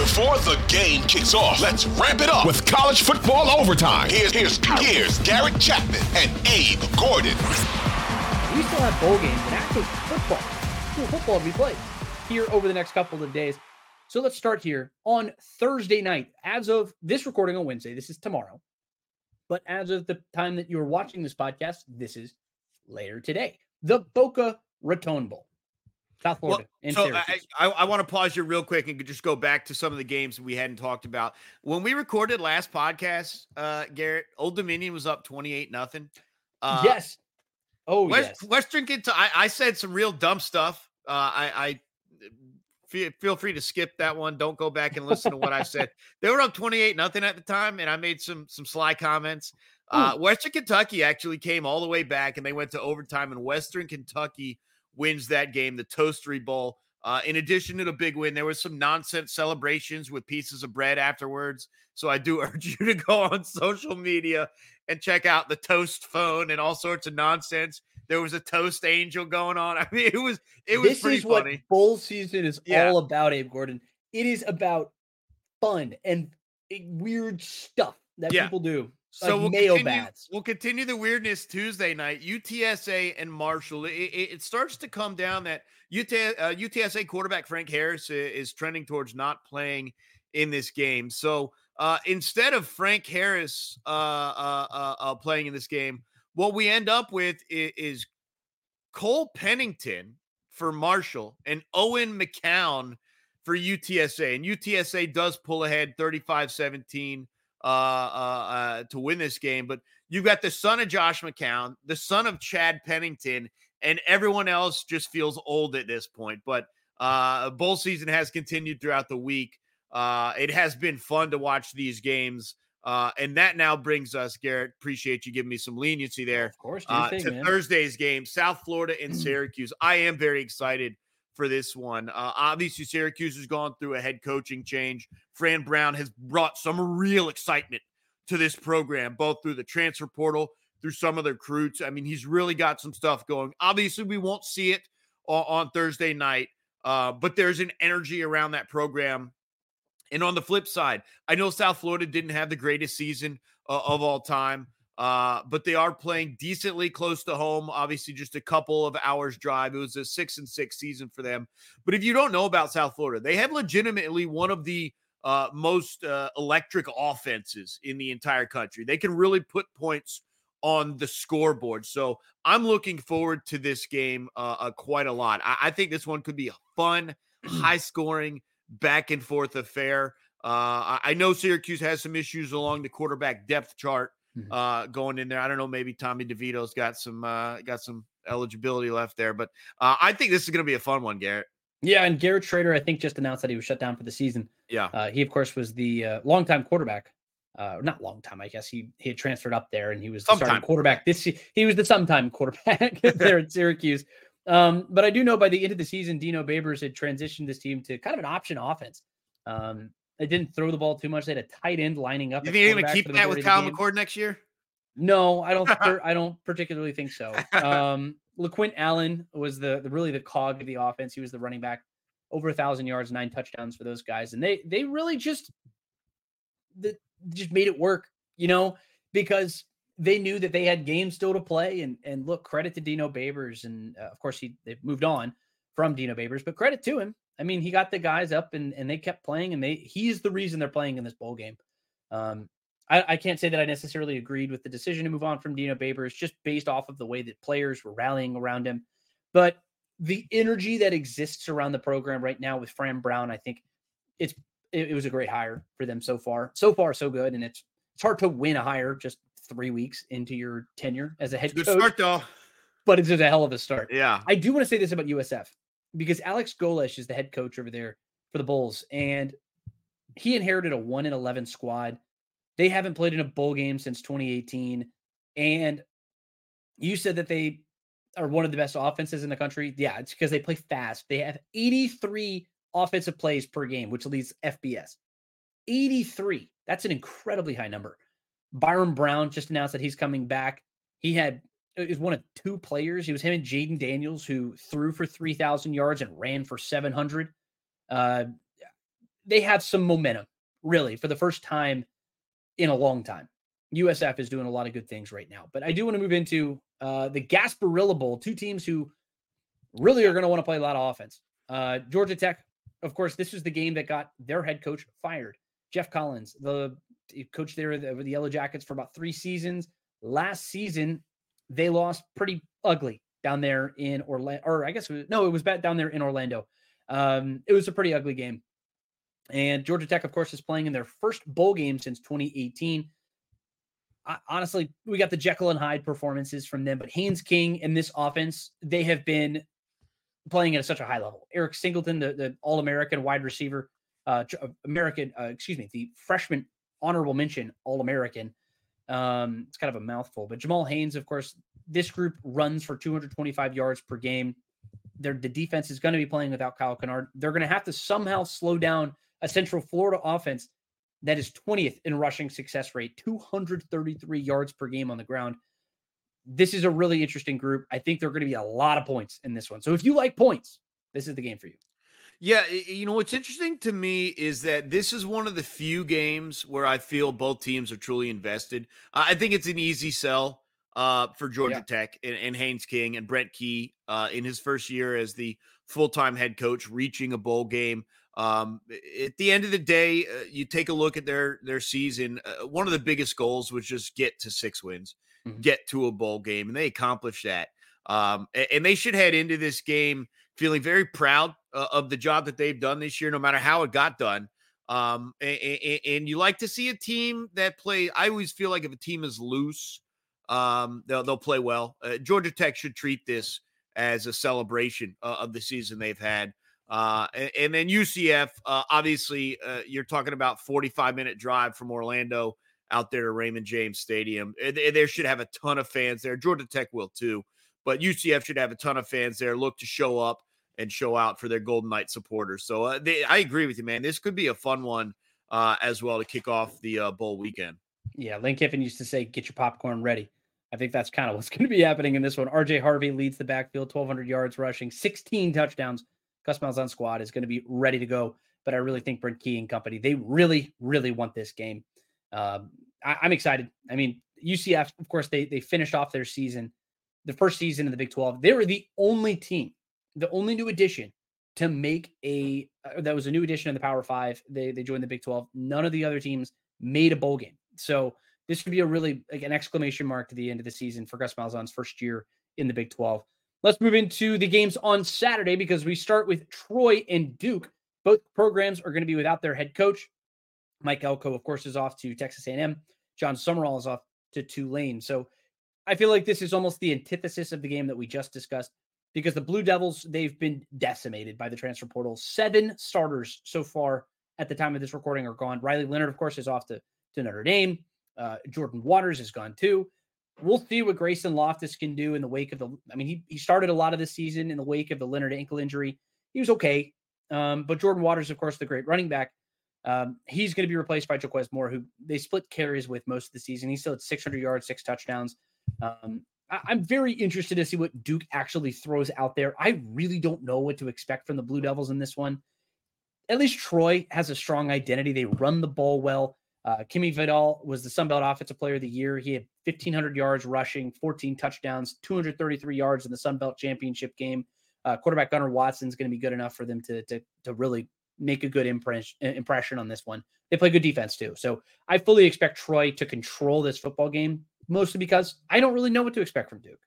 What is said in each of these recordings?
Before the game kicks off, let's ramp it up with college football overtime. Here's, here's, here's Garrett Chapman and Abe Gordon. We still have bowl games and actual football, actual football to be played here over the next couple of days. So let's start here on Thursday night. As of this recording on Wednesday, this is tomorrow. But as of the time that you're watching this podcast, this is later today. The Boca Raton Bowl. South Florida. in so I, I, I want to pause you real quick and just go back to some of the games we hadn't talked about. When we recorded last podcast, uh, Garrett, Old Dominion was up 28 nothing. Uh, yes. Oh, West, yes. Western Kentucky, I, I said some real dumb stuff. Uh, I, I feel, feel free to skip that one. Don't go back and listen to what I said. They were up 28 nothing at the time, and I made some some sly comments. Uh, Western Kentucky actually came all the way back, and they went to overtime, and Western Kentucky wins that game, the Toastery Bowl. Uh, in addition to the big win, there was some nonsense celebrations with pieces of bread afterwards. So I do urge you to go on social media and check out the toast phone and all sorts of nonsense. There was a toast angel going on. I mean, it was it was this pretty is what funny. bowl season is Yeah. all about, Abe Gordon. It is about fun and weird stuff that Yeah. people do. So like we'll mayo continue, bats. we'll continue the weirdness Tuesday night. UTSA and Marshall. It, it, it starts to come down that UT, uh, UTSA quarterback Frank Harris is trending towards not playing in this game. So uh, instead of Frank Harris uh, uh, uh, uh, playing in this game, what we end up with is, is Cole Pennington for Marshall and Owen McCown for UTSA. And UTSA does pull ahead 35 17 uh, uh, uh, to win this game. But you've got the son of Josh McCown, the son of Chad Pennington, and everyone else just feels old at this point. But uh, bowl season has continued throughout the week. Uh, it has been fun to watch these games. Uh, and that now brings us, Garrett. Appreciate you giving me some leniency there Of course, uh, thing, to man. Thursday's game, South Florida and Syracuse. I am very excited for this one. Uh, obviously, Syracuse has gone through a head coaching change. Fran Brown has brought some real excitement to this program, both through the transfer portal, through some of the recruits. I mean, he's really got some stuff going. Obviously, we won't see it on, on Thursday night, uh, but there's an energy around that program. And on the flip side, I know South Florida didn't have the greatest season uh, of all time. Uh, but they are playing decently close to home. Obviously, just a couple of hours drive. It was a six and six season for them. But if you don't know about South Florida, they have legitimately one of the uh, most uh, electric offenses in the entire country. They can really put points on the scoreboard. So I'm looking forward to this game uh, uh, quite a lot. I, I think this one could be a fun, high scoring, back and forth affair. Uh, I, I know Syracuse has some issues along the quarterback depth chart Mhm. uh, going in there. I don't know. Maybe Tommy DeVito's got some uh, got some eligibility left there, but uh, I think this is going to be a fun one, Garrett. Yeah, and Garrett Shrader, I think, just announced that he was shut down for the season. Yeah. Uh, he, of course, was the uh, longtime quarterback. Uh, not long time, I guess. He he had transferred up there, and he was the starting Sometime. quarterback. This he was the sometime quarterback there at Syracuse. Um, but I do know by the end of the season, Dino Babers had transitioned this team to kind of an option offense. Um, they didn't throw the ball too much. They had a tight end lining up. You think you're going to keep that with Kyle of the game. McCord next year? No, I don't. I don't particularly think so. Um, LeQuint Allen was the, the really the cog of the offense. He was the running back, over a thousand yards, nine touchdowns for those guys, and they they really just the, just made it work. You know, because they knew that they had games still to play. And and look, credit to Dino Babers, and uh, of course he they've moved on from Dino Babers, but credit to him. I mean, he got the guys up and and they kept playing, and they he's the reason they're playing in this bowl game. Um, I, I can't say that I necessarily agreed with the decision to move on from Dino Babers, just based off of the way that players were rallying around him. But the energy that exists around the program right now with Fran Brown, I think it's it, it was a great hire for them so far. So far, so good, and it's it's hard to win a hire just three weeks into your tenure as a head Good coach, start, though. but it's just a hell of a start. Yeah. I do want to say this about USF because Alex Golesh is the head coach over there for the Bulls, and he inherited a one in eleven squad. They haven't played in a bowl game since 2018, and you said that they are one of the best offenses in the country. Yeah, it's because they play fast. They have 83 offensive plays per game, which leads FBS. 83. That's an incredibly high number. Byrum Brown just announced that he's coming back. He had is one of two players. He was him and Jayden Daniels who threw for 3,000 yards and ran for 700. Uh, they have some momentum, really, for the first time in a long time. USF is doing a lot of good things right now. But I do want to move into uh, the Gasparilla Bowl, two teams who really are going to want to play a lot of offense. Uh, Georgia Tech, of course, this was the game that got their head coach fired. Geoff Collins, the coach there with the Yellow Jackets for about three seasons. Last season, they lost pretty ugly down there in Orlando, or I guess it was, no, it was bad down there in Orlando. Um, it was a pretty ugly game. And Georgia Tech, of course, is playing in their first bowl game since 2018. I, honestly, we got the Jekyll and Hyde performances from them, but Haynes King and this offense, they have been playing at such a high level. Eric Singleton, the, the All American wide receiver, uh, American, uh, excuse me, the freshman honorable mention All American. Um, it's kind of a mouthful, but Jamal Haynes, of course, this group runs for 225 yards per game. Their the defense is going to be playing without Kyle Kennard. They're going to have to somehow slow down a Central Florida offense that is 20th in rushing success rate, 233 yards per game on the ground. This is a really interesting group. I think there are going to be a lot of points in this one. So if you like points, this is the game for you. Yeah, you know what's interesting to me is that this is one of the few games where I feel both teams are truly invested. Uh, I think it's an easy sell uh, for Georgia yeah. Tech and, and, Haynes King and Brent Key uh, in his first year as the full time head coach, reaching a bowl game. Um, at the end of the day, uh, you take a look at their their season. Uh, one of the biggest goals was just get to six wins, mm-hmm. get to a bowl game, and they accomplished that. Um, and, and they should head into this game feeling very proud uh, of the job that they've done this year, no matter how it got done. Um, and, and, and, you like to see a team that play. I always feel like if a team is loose, um, they'll they'll play well. Uh, Georgia Tech should treat this as a celebration uh, of the season they've had. Uh, and, and, then UCF, uh, obviously, uh, you're talking about 45 minute drive from Orlando out there to Raymond James Stadium. They should have a ton of fans there. Georgia Tech will too, but UCF should have a ton of fans there. Look to show up and show out for their Golden Knight supporters. So uh, they, I agree with you, man. This could be a fun one uh, as well to kick off the uh, bowl weekend. Yeah, Lane Kiffin used to say, "Get your popcorn ready." I think that's kind of what's going to be happening in this one. RJ Harvey leads the backfield, 1,200 yards rushing, 16 touchdowns. Gus Malzahn squad is going to be ready to go. But I really think Brent Key and company, they really, really want this game. Um, I, I'm excited. I mean, UCF, of course, they they finished off their season, the first season in the Big 12. They were the only team the only new addition to make a uh, that was a new addition in the Power Five. They they joined the Big Twelve. None of the other teams made a bowl game. So this could be a really like an exclamation mark to the end of the season for Gus Malzahn's first year in the Big Twelve. Let's move into the games on Saturday because we start with Troy and Duke. Both programs are going to be without their head coach. Mike Elko, of course, is off to Texas A&M. Jon Sumrall is off to Tulane. So I feel like this is almost the antithesis of the game that we just discussed because the Blue Devils, they've been decimated by the transfer portal. Seven starters so far at the time of this recording are gone. Riley Leonard, of course, is off to, to Notre Dame. Uh, Jordan Waters is gone too. we'll see what Grayson Loftis can do in the wake of the. I mean, he, he started a lot of the season in the wake of the Leonard ankle injury. He was okay. Um, but Jordan Waters, of course, the great running back, um, he's going to be replaced by Jaquez Moore, who they split carries with most of the season. He's still at 600 yards, six touchdowns. Um, I'm very interested to see what Duke actually throws out there. I really don't know what to expect from the Blue Devils in this one. At least Troy has a strong identity. They run the ball well. Uh, Kimmy Vidal was the Sun Belt Offensive Player of the Year. He had 1,500 yards rushing, 14 touchdowns, 233 yards in the Sun Belt Championship game. Uh, quarterback Gunnar Watson is going to be good enough for them to, to, to really make a good impression impression on this one. They play good defense too. So I fully expect Troy to control this football game, mostly because I don't really know what to expect from Duke.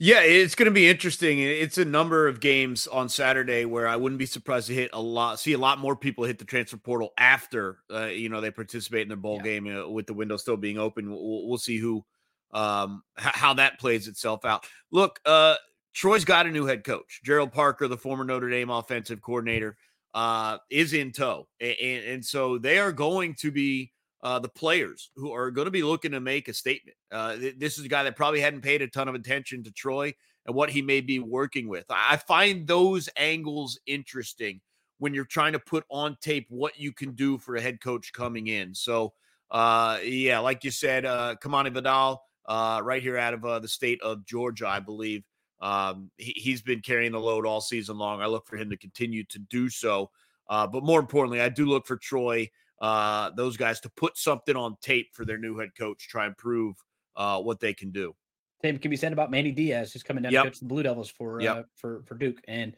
Yeah, it's going to be interesting. It's a number of games on Saturday where I wouldn't be surprised to hit a lot, see a lot more people hit the transfer portal after uh, you know they participate in their bowl yeah. game uh, with the window still being open. We'll, we'll see who um, h- how that plays itself out. Look, uh, Troy's got a new head coach, Gerad Parker, the former Notre Dame offensive coordinator, uh, is in tow, and, and so they are going to be uh, the players who are going to be looking to make a statement. Uh, th- this is a guy that probably hadn't paid a ton of attention to Troy and what he may be working with. I find those angles interesting when you're trying to put on tape what you can do for a head coach coming in. So, uh, yeah, like you said, uh, Kimani Vidal, uh, right here out of uh, the state of Georgia, I believe. Um, he, has been carrying the load all season long. I look for him to continue to do so. Uh, but more importantly, I do look for Troy uh, those guys to put something on tape for their new head coach, try and prove uh, what they can do. Same can be said about Manny Diaz, who's coming down yep. to coach the Blue Devils for yep. uh, for for Duke, and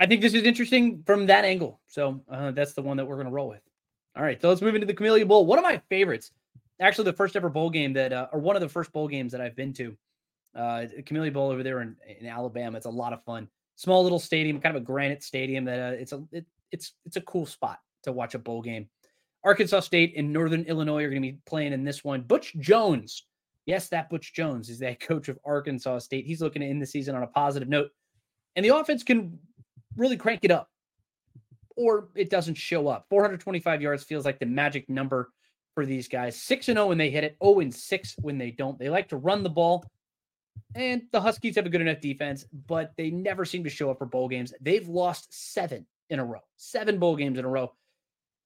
I think this is interesting from that angle. So uh, that's the one that we're going to roll with. All right, so let's move into the Camellia Bowl. One of my favorites, actually, the first ever bowl game that, uh, or one of the first bowl games that I've been to. Uh, Camellia Bowl over there in, in Alabama. It's a lot of fun. Small little stadium, kind of a granite stadium. That uh, it's a it, it's it's a cool spot to watch a bowl game. Arkansas State and Northern Illinois are going to be playing in this one. Butch Jones, yes, that Butch Jones is the coach of Arkansas State. He's looking to end the season on a positive note, and the offense can really crank it up, or it doesn't show up. 425 yards feels like the magic number for these guys. Six and zero oh when they hit it. Zero and six when they don't. They like to run the ball. And the Huskies have a good enough defense, but they never seem to show up for bowl games. They've lost seven in a row, seven bowl games in a row.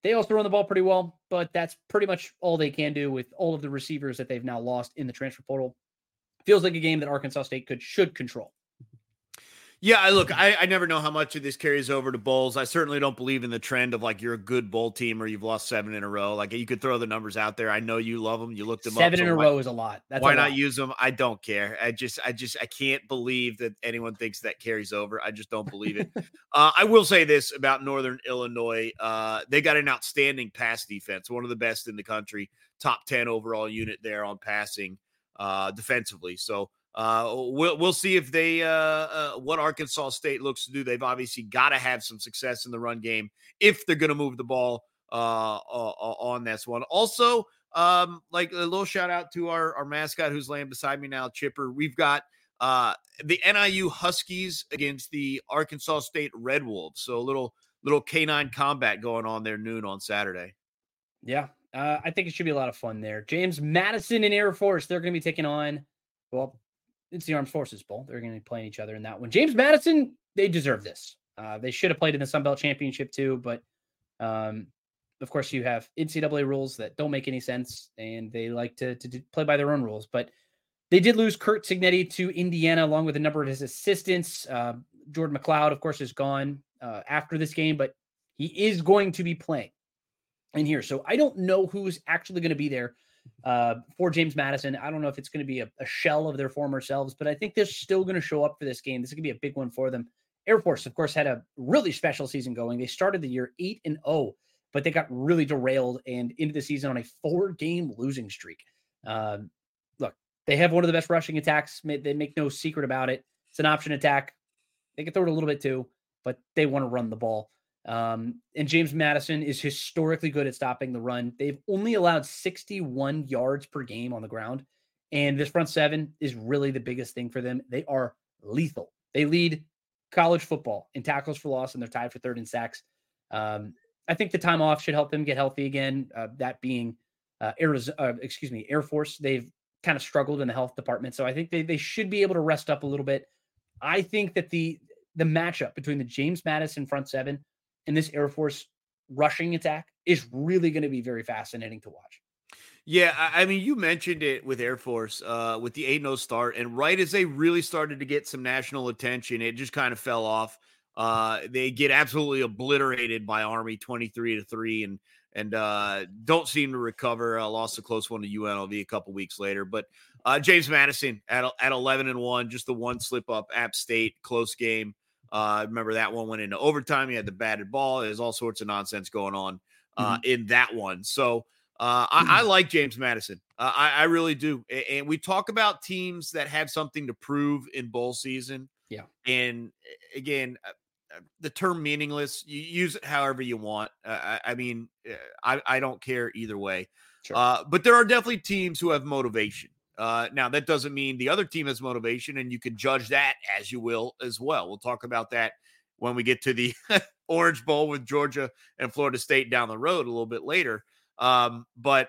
They also run the ball pretty well, but that's pretty much all they can do with all of the receivers that they've now lost in the transfer portal. Feels like a game that Arkansas State could should control. Yeah, look, I, I never know how much of this carries over to bowls. I certainly don't believe in the trend of like you're a good bowl team or you've lost seven in a row. Like you could throw the numbers out there. I know you love them. You looked them seven up. Seven in a row is a lot. That's why not use them? I don't care. I just, I just, I can't believe that anyone thinks that carries over. I just don't believe it. uh, I will say this about Northern Illinois: uh, they got an outstanding pass defense, one of the best in the country, top ten overall unit there on passing uh, defensively. So uh, we'll we'll see if they uh, uh, what Arkansas State looks to do. They've obviously got to have some success in the run game if they're going to move the ball uh, on this one. Also, um, like a little shout out to our our mascot who's laying beside me now, Chipper. We've got uh, the NIU Huskies against the Arkansas State Red Wolves. So a little little canine combat going on there noon on Saturday. Yeah, uh, I think it should be a lot of fun there. James Madison and Air Force, they're going to be taking on well it's the Armed Forces Bowl. They're going to be playing each other in that one. James Madison, they deserve this. Uh, they should have played in the Sun Belt Championship too, but um, of course you have NCAA rules that don't make any sense, and they like to to play by their own rules. But they did lose Curt Cignetti to Indiana along with a number of his assistants. Uh, Jordan McCloud, of course, is gone uh, after this game, but he is going to be playing in here. So I don't know who's actually going to be there uh, for James Madison. I don't know if it's going to be a, a, shell of their former selves, but I think they're still going to show up for this game. This is going to be a big one for them. Air Force, of course, had a really special season going. They started the year 8 and 0, but they got really derailed and into the season on a four game losing streak. Uh, look, they have one of the best rushing attacks. They make no secret about it. It's an option attack. They can throw it a little bit too, but they want to run the ball. Um, and James Madison is historically good at stopping the run. They've only allowed 61 yards per game on the ground. And this front seven is really the biggest thing for them. They are lethal. They lead college football in tackles for loss, and they're tied for third in sacks. Um, I think the time off should help them get healthy again. Uh, that being uh, Arizona, uh, excuse me, Air Force. They've kind of struggled in the health department, so I think they they should be able to rest up a little bit. I think that the the matchup between the James Madison front seven and this Air Force rushing attack is really going to be very fascinating to watch. Yeah, I mean, you mentioned it with Air Force, uh, with the 8 0 start. And right as they really started to get some national attention, it just kind of fell off. Uh, they get absolutely obliterated by Army 23 to 3 and and uh, don't seem to recover. Uh, lost a close one to UNLV a couple weeks later. But uh, James Madison at, at 11 and 1, just the one slip up, App State, close game. Uh, remember that one went into overtime. You had the batted ball. There's all sorts of nonsense going on uh, mm-hmm. in that one. So uh, I, I, like James Madison. Uh, I, I, really do. And we talk about teams that have something to prove in bowl season. Yeah. And again, uh, uh, the term meaningless, you use it however you want. Uh, I, I, mean, I, I don't care either way. Sure. but there are definitely teams who have motivation. Now, that doesn't mean the other team has motivation, and you can judge that as you will as well. We'll talk about that when we get to the Orange Bowl with Georgia and Florida State down the road a little bit later. Um, but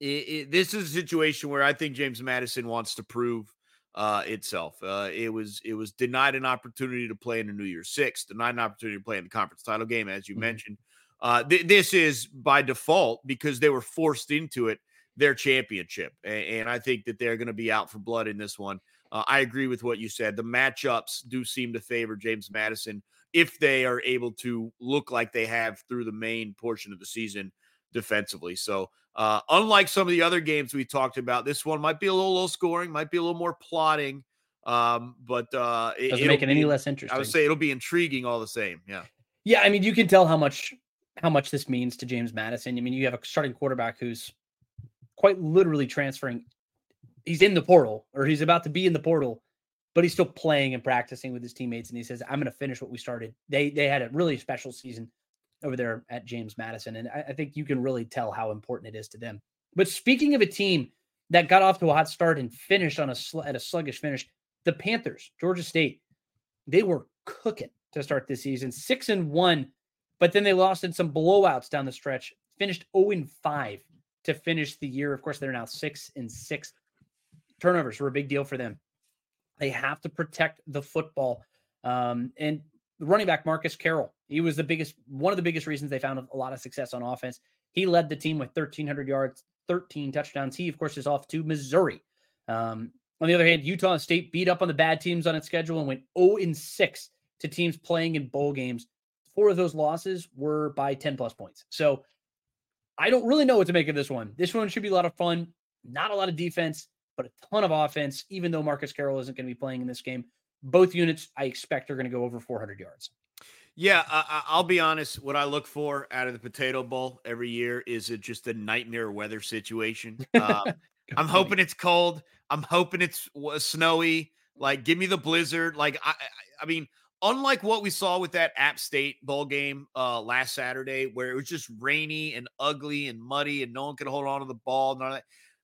it, it, this is a situation where I think James Madison wants to prove uh, itself. Uh, it was it was denied an opportunity to play in the New Year's Six, denied an opportunity to play in the conference title game, as you mm-hmm. mentioned. Uh, th- this is by default because they were forced into it their championship, and, and I think that they're going to be out for blood in this one. Uh, I agree with what you said. The matchups do seem to favor James Madison if they are able to look like they have through the main portion of the season defensively. So, uh, unlike some of the other games we talked about, this one might be a little low scoring, might be a little more plotting. Um, but uh, it doesn't make it any less interesting. I would say it'll be intriguing all the same. Yeah. Yeah, I mean, you can tell how much how much this means to James Madison. I mean, you have a starting quarterback who's quite literally transferring. He's in the portal, or he's about to be in the portal, but he's still playing and practicing with his teammates. And he says, "I'm going to finish what we started." They they had a really special season over there at James Madison. And I, I, think you can really tell how important it is to them. But speaking of a team that got off to a hot start and finished on a sl- at a sluggish finish, the Panthers, Georgia State, they were cooking to start this season, six and one, but then they lost in some blowouts down the stretch, finished 0 and 5 to finish the year. Of course, they're now six and six. Turnovers were a big deal for them. They have to protect the football. Um, and running back Marcus Carroll. He was the biggest, one of the biggest reasons they found a lot of success on offense. He led the team with 1,300 yards, 13 touchdowns. He, of course, is off to Missouri. Um, on the other hand, Utah State beat up on the bad teams on its schedule and went 0 in 6 to teams playing in bowl games. Four of those losses were by 10 plus points. So I don't really know what to make of this one. This one should be a lot of fun. Not a lot of defense, but a ton of offense, even though Marcus Carroll isn't going to be playing in this game both units I expect are going to go over 400 yards. Yeah, I, will be honest. What I look for out of the Potato Bowl every year is it just a nightmare weather situation. Uh, I'm hoping it's cold. I'm hoping it's snowy. Like, give me the blizzard. Like, I, I mean, unlike what we saw with that App State bowl game uh, last Saturday, where it was just rainy and ugly and muddy, and no one could hold on to the ball. None.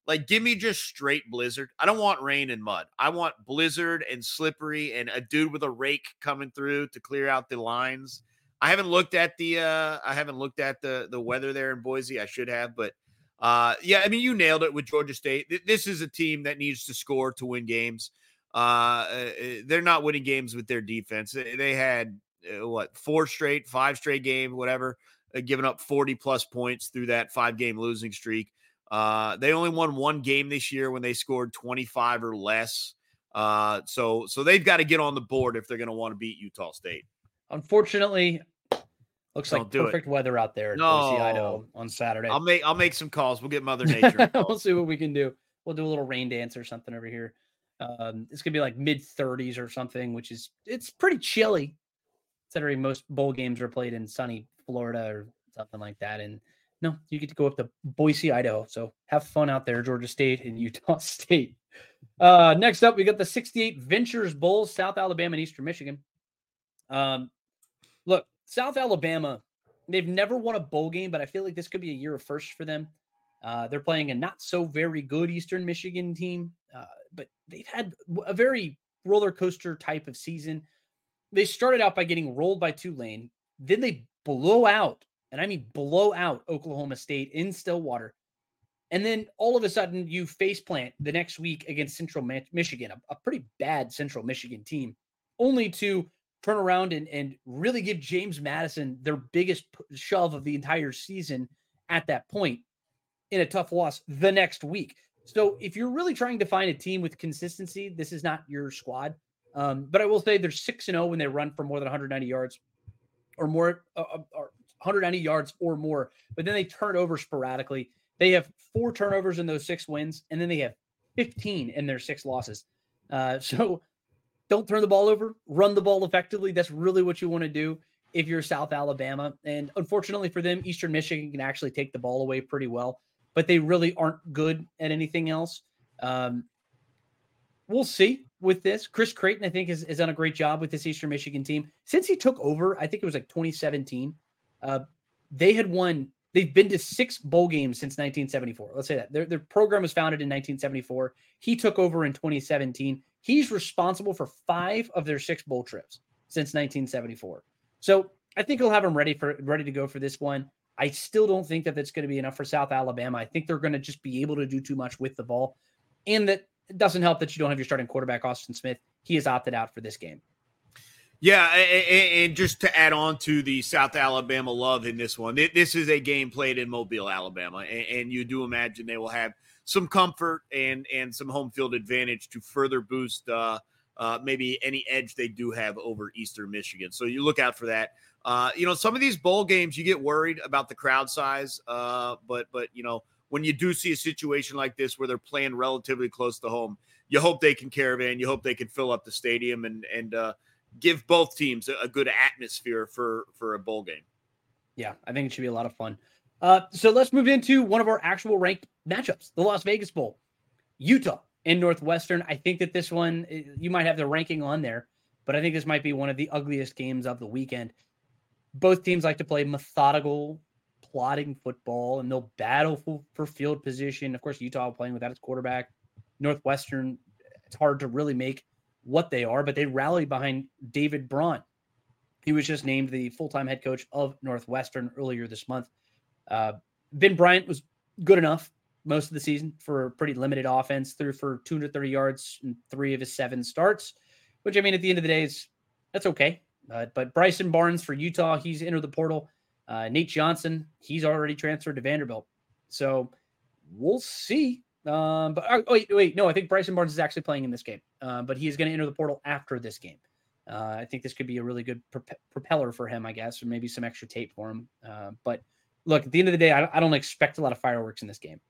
Like, give me just straight blizzard. I don't want rain and mud. I want blizzard and slippery and a dude with a rake coming through to clear out the lines. I haven't looked at the uh I haven't looked at the the weather there in Boise. I should have, but uh yeah, I mean you nailed it with Georgia State. This is a team that needs to score to win games. Uh, uh they're not winning games with their defense. They had uh, what four straight, five straight game, whatever, giving up 40 plus points through that five game losing streak. Uh, they only won one game this year when they scored 25 or less. Uh, so so they've got to get on the board if they're going to want to beat Utah State. Unfortunately, looks Don't like perfect it. weather out there no. Boise, Idaho on Saturday. I'll make I'll make some calls. We'll get Mother Nature. we'll see what we can do. We'll do a little rain dance or something over here. Um, it's gonna be like mid 30s or something, which is it's pretty chilly, considering most bowl games are played in sunny Florida or something like that. And no, you get to go up to Boise, Idaho. So have fun out there, Georgia State and Utah State. Uh, next up, we got the 68 Ventures Bowl, South Alabama and Eastern Michigan. Um, look, South Alabama, they've never won a bowl game, but I feel like this could be a year of first for them. Uh, they're playing a not so very good Eastern Michigan team, uh, but they've had a very roller coaster type of season. They started out by getting rolled by Tulane, then they blow out and I mean blow out Oklahoma State in Stillwater And then all of a sudden, you face plant the next week against Central Michigan, a, a pretty bad Central Michigan team, only to turn around and, and really give James Madison their biggest shove of the entire season at that point in a tough loss the next week. So if you're really trying to find a team with consistency, this is not your squad. Um, but I will say they're six and zero oh when they run for more than 190 yards or more, uh, uh or 190 yards or more. But then they turn over sporadically. They have four turnovers in those six wins, and then they have 15 in their six losses. Uh, so don't turn the ball over, run the ball effectively. That's really what you want to do if you're South Alabama. And unfortunately for them, Eastern Michigan can actually take the ball away pretty well, but they really aren't good at anything else. Um, we'll see with this. Chris Creighton, I think, has, has, done a great job with this Eastern Michigan team. Since he took over, I think it was like 2017, uh, they had won, they've been to six bowl games since 1974. Let's say that. Their, their program was founded in 1974. He took over in 2017. He's responsible for five of their six bowl trips since 1974. So I think he'll have them ready for ready to go for this one. I still don't think that that's going to be enough for South Alabama. I think they're going to just be able to do too much with the ball, and that it doesn't help that you don't have your starting quarterback Austin Smith. He has opted out for this game. Yeah, and just to add on to the South Alabama love in this one, this is a game played in Mobile, Alabama, and you do imagine they will have some comfort and and some home field advantage to further boost uh, uh, maybe any edge they do have over Eastern Michigan. So you look out for that. Uh, you know, some of these bowl games you get worried about the crowd size, uh, but but you know when you do see a situation like this where they're playing relatively close to home, you hope they can caravan, you hope they can fill up the stadium and and uh, give both teams a, a good atmosphere for for a bowl game. Yeah, I think it should be a lot of fun. Uh, so let's move into one of our actual ranked matchups, the Las Vegas Bowl, Utah and Northwestern. I think that this one eh, you might have the ranking on there, but I think this might be one of the ugliest games of the weekend. Both teams like to play methodical, plotting football, and they'll battle for, for field position. Of course, Utah playing without its quarterback. Northwestern, it's hard to really make what they are, but they rally behind David Braun. He was just named the full time head coach of Northwestern earlier this month. Uh, ben Bryant was good enough most of the season for a pretty limited offense, threw for 230 yards in three of his seven starts, which I mean, at the end of the day, is that's okay. Uh, but Bryson Barnes for Utah, he's entered the portal. Uh, Nate Johnson, he's already transferred to Vanderbilt. So we'll see. Um, but oh, wait, wait, no, I think Bryson Barnes is actually playing in this game, uh, but he is going to enter the portal after this game. Uh, I think this could be a really good prop- propeller for him, I guess, or maybe some extra tape for him. Uh, but look, at the end of the day, I, I don't expect a lot of fireworks in this game.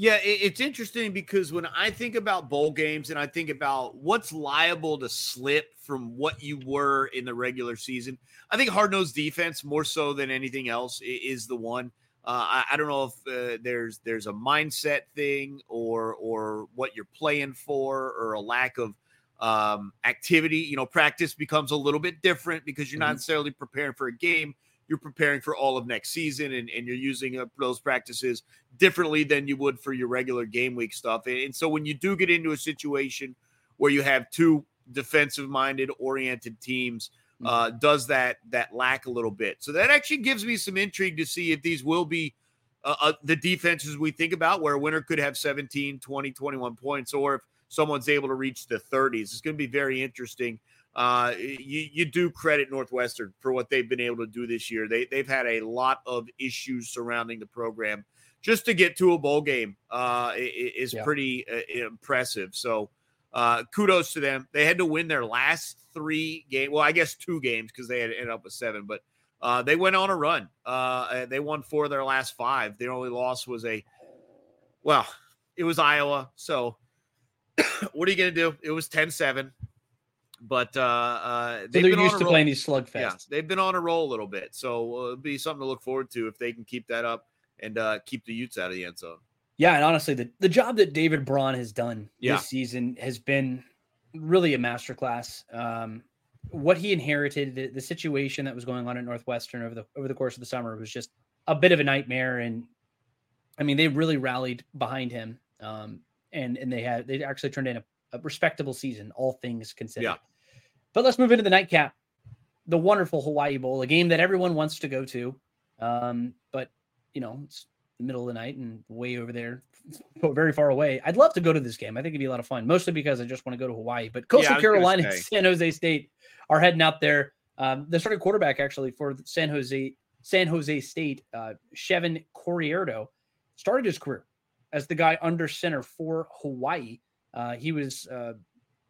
Yeah, it's interesting because when I think about bowl games and I think about what's liable to slip from what you were in the regular season, I think hard nosed defense more so than anything else is the one. Uh, I, I, don't know if uh, there's there's a mindset thing or or what you're playing for or a lack of um, activity. You know, practice becomes a little bit different because you're mm-hmm. not necessarily preparing for a game you're preparing for all of next season and, and you're using uh, those practices differently than you would for your regular game week stuff. And, and so when you do get into a situation where you have two defensive minded oriented teams, mm-hmm. uh, does that that lack a little bit. So that actually gives me some intrigue to see if these will be uh, uh, the defenses we think about where a winner could have 17, 20, 21 points, or if someone's able to reach the 30s. It's going to be very interesting uh, you, you do credit Northwestern for what they've been able to do this year. They, they've had a lot of issues surrounding the program. Just to get to a bowl game uh, is yeah. pretty uh, impressive. So uh, kudos to them. They had to win their last three games. Well, I guess two games because they had ended up with seven, but uh, they went on a run. Uh, they won four of their last five. Their only loss was a, well, it was Iowa. So what are you going to do? It was 10 7. But uh, uh, they've so they're used to roll. playing these slugfests. Yeah, they've been on a roll a little bit, so uh, it'll be something to look forward to if they can keep that up and uh, keep the Utes out of the end zone. Yeah, and honestly, the, the job that David Braun has done yeah. this season has been really a masterclass. Um, what he inherited, the, the, situation that was going on at Northwestern over the over the course of the summer was just a bit of a nightmare. And I mean, they really rallied behind him, um, and and they had they actually turned in a, a respectable season, all things considered. Yeah. But let's move into the nightcap, the wonderful Hawaii Bowl, a game that everyone wants to go to. Um, but you know, it's the middle of the night and way over there, very far away. I'd love to go to this game. I think it'd be a lot of fun, mostly because I just want to go to Hawaii. But Coastal gonna Carolina and. San Jose State are heading out there. Um, the starting quarterback actually for San Jose San Jose State, uh, Chevan Cordeiro, started his career as the guy under center for Hawaii. Uh, he was uh,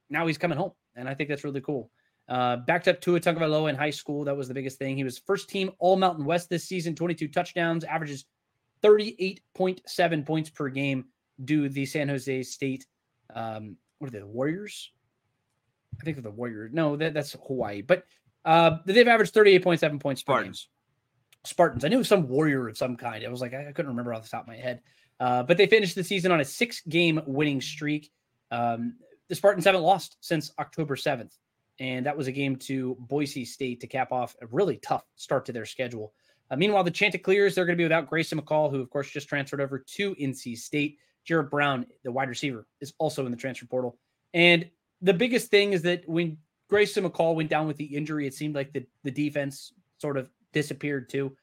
now he's coming home, and I think that's really cool. Uh, backed up Tua Tagovailoa in high school. That was the biggest thing. He was first team All Mountain West this season. 22 touchdowns, averages 38.7 points per game. Do the San Jose State? Um, what are they? The Warriors? I think they're the Warriors. No, that, that's Hawaii. But uh, they've averaged 38.7 points per game. Spartans. Spartans. I knew it was some warrior of some kind. I was like, I, I couldn't remember off the top of my head. Uh, but they finished the season on a six game winning streak. Um, the Spartans haven't lost since October 7th. And that was a game to Boise State to cap off a really tough start to their schedule. Uh, meanwhile, the Chanticleers, they're going to be without Grayson McCall, who, of course, just transferred over to NC State. Jared Brown, the wide receiver, is also in the transfer portal. And the biggest thing is that when Grayson McCall went down with the injury, it seemed like the, the defense sort of disappeared too.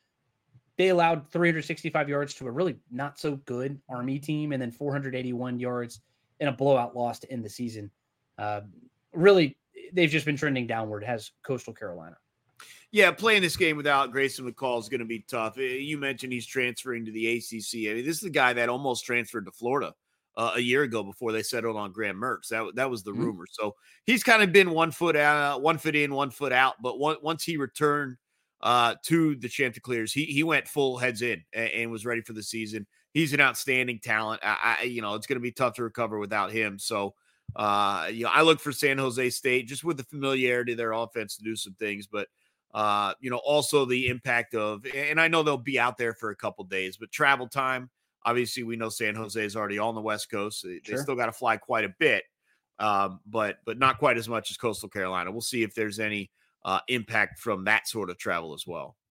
They allowed 365 yards to a really not so good Army team, and then 481 yards in a blowout loss to end the season. Uh, really, they've just been trending downward. Has Coastal Carolina? Yeah, playing this game without Grayson McCall is going to be tough. Uh, You mentioned he's transferring to the ACC. I mean, this is the guy that almost transferred to Florida uh, a year ago before they settled on Graham Mertz. That that was the Mhm. rumor. So he's kind of been one foot out, one foot in, one foot out. But one, once he returned uh, to the Chanticleers, he he went full heads in and, and was ready for the season. He's an outstanding talent. I, I you know it's going to be tough to recover without him. So. Uh, you know, I look for San Jose State just with the familiarity of their offense to do some things, but uh, you know, also the impact of, and I know they'll be out there for a couple days, but travel time. Obviously, we know San Jose is already on the West Coast. They, they still got to fly quite a bit, um, but but not quite as much as Coastal Carolina. We'll see if there's any uh, impact from that sort of travel as well.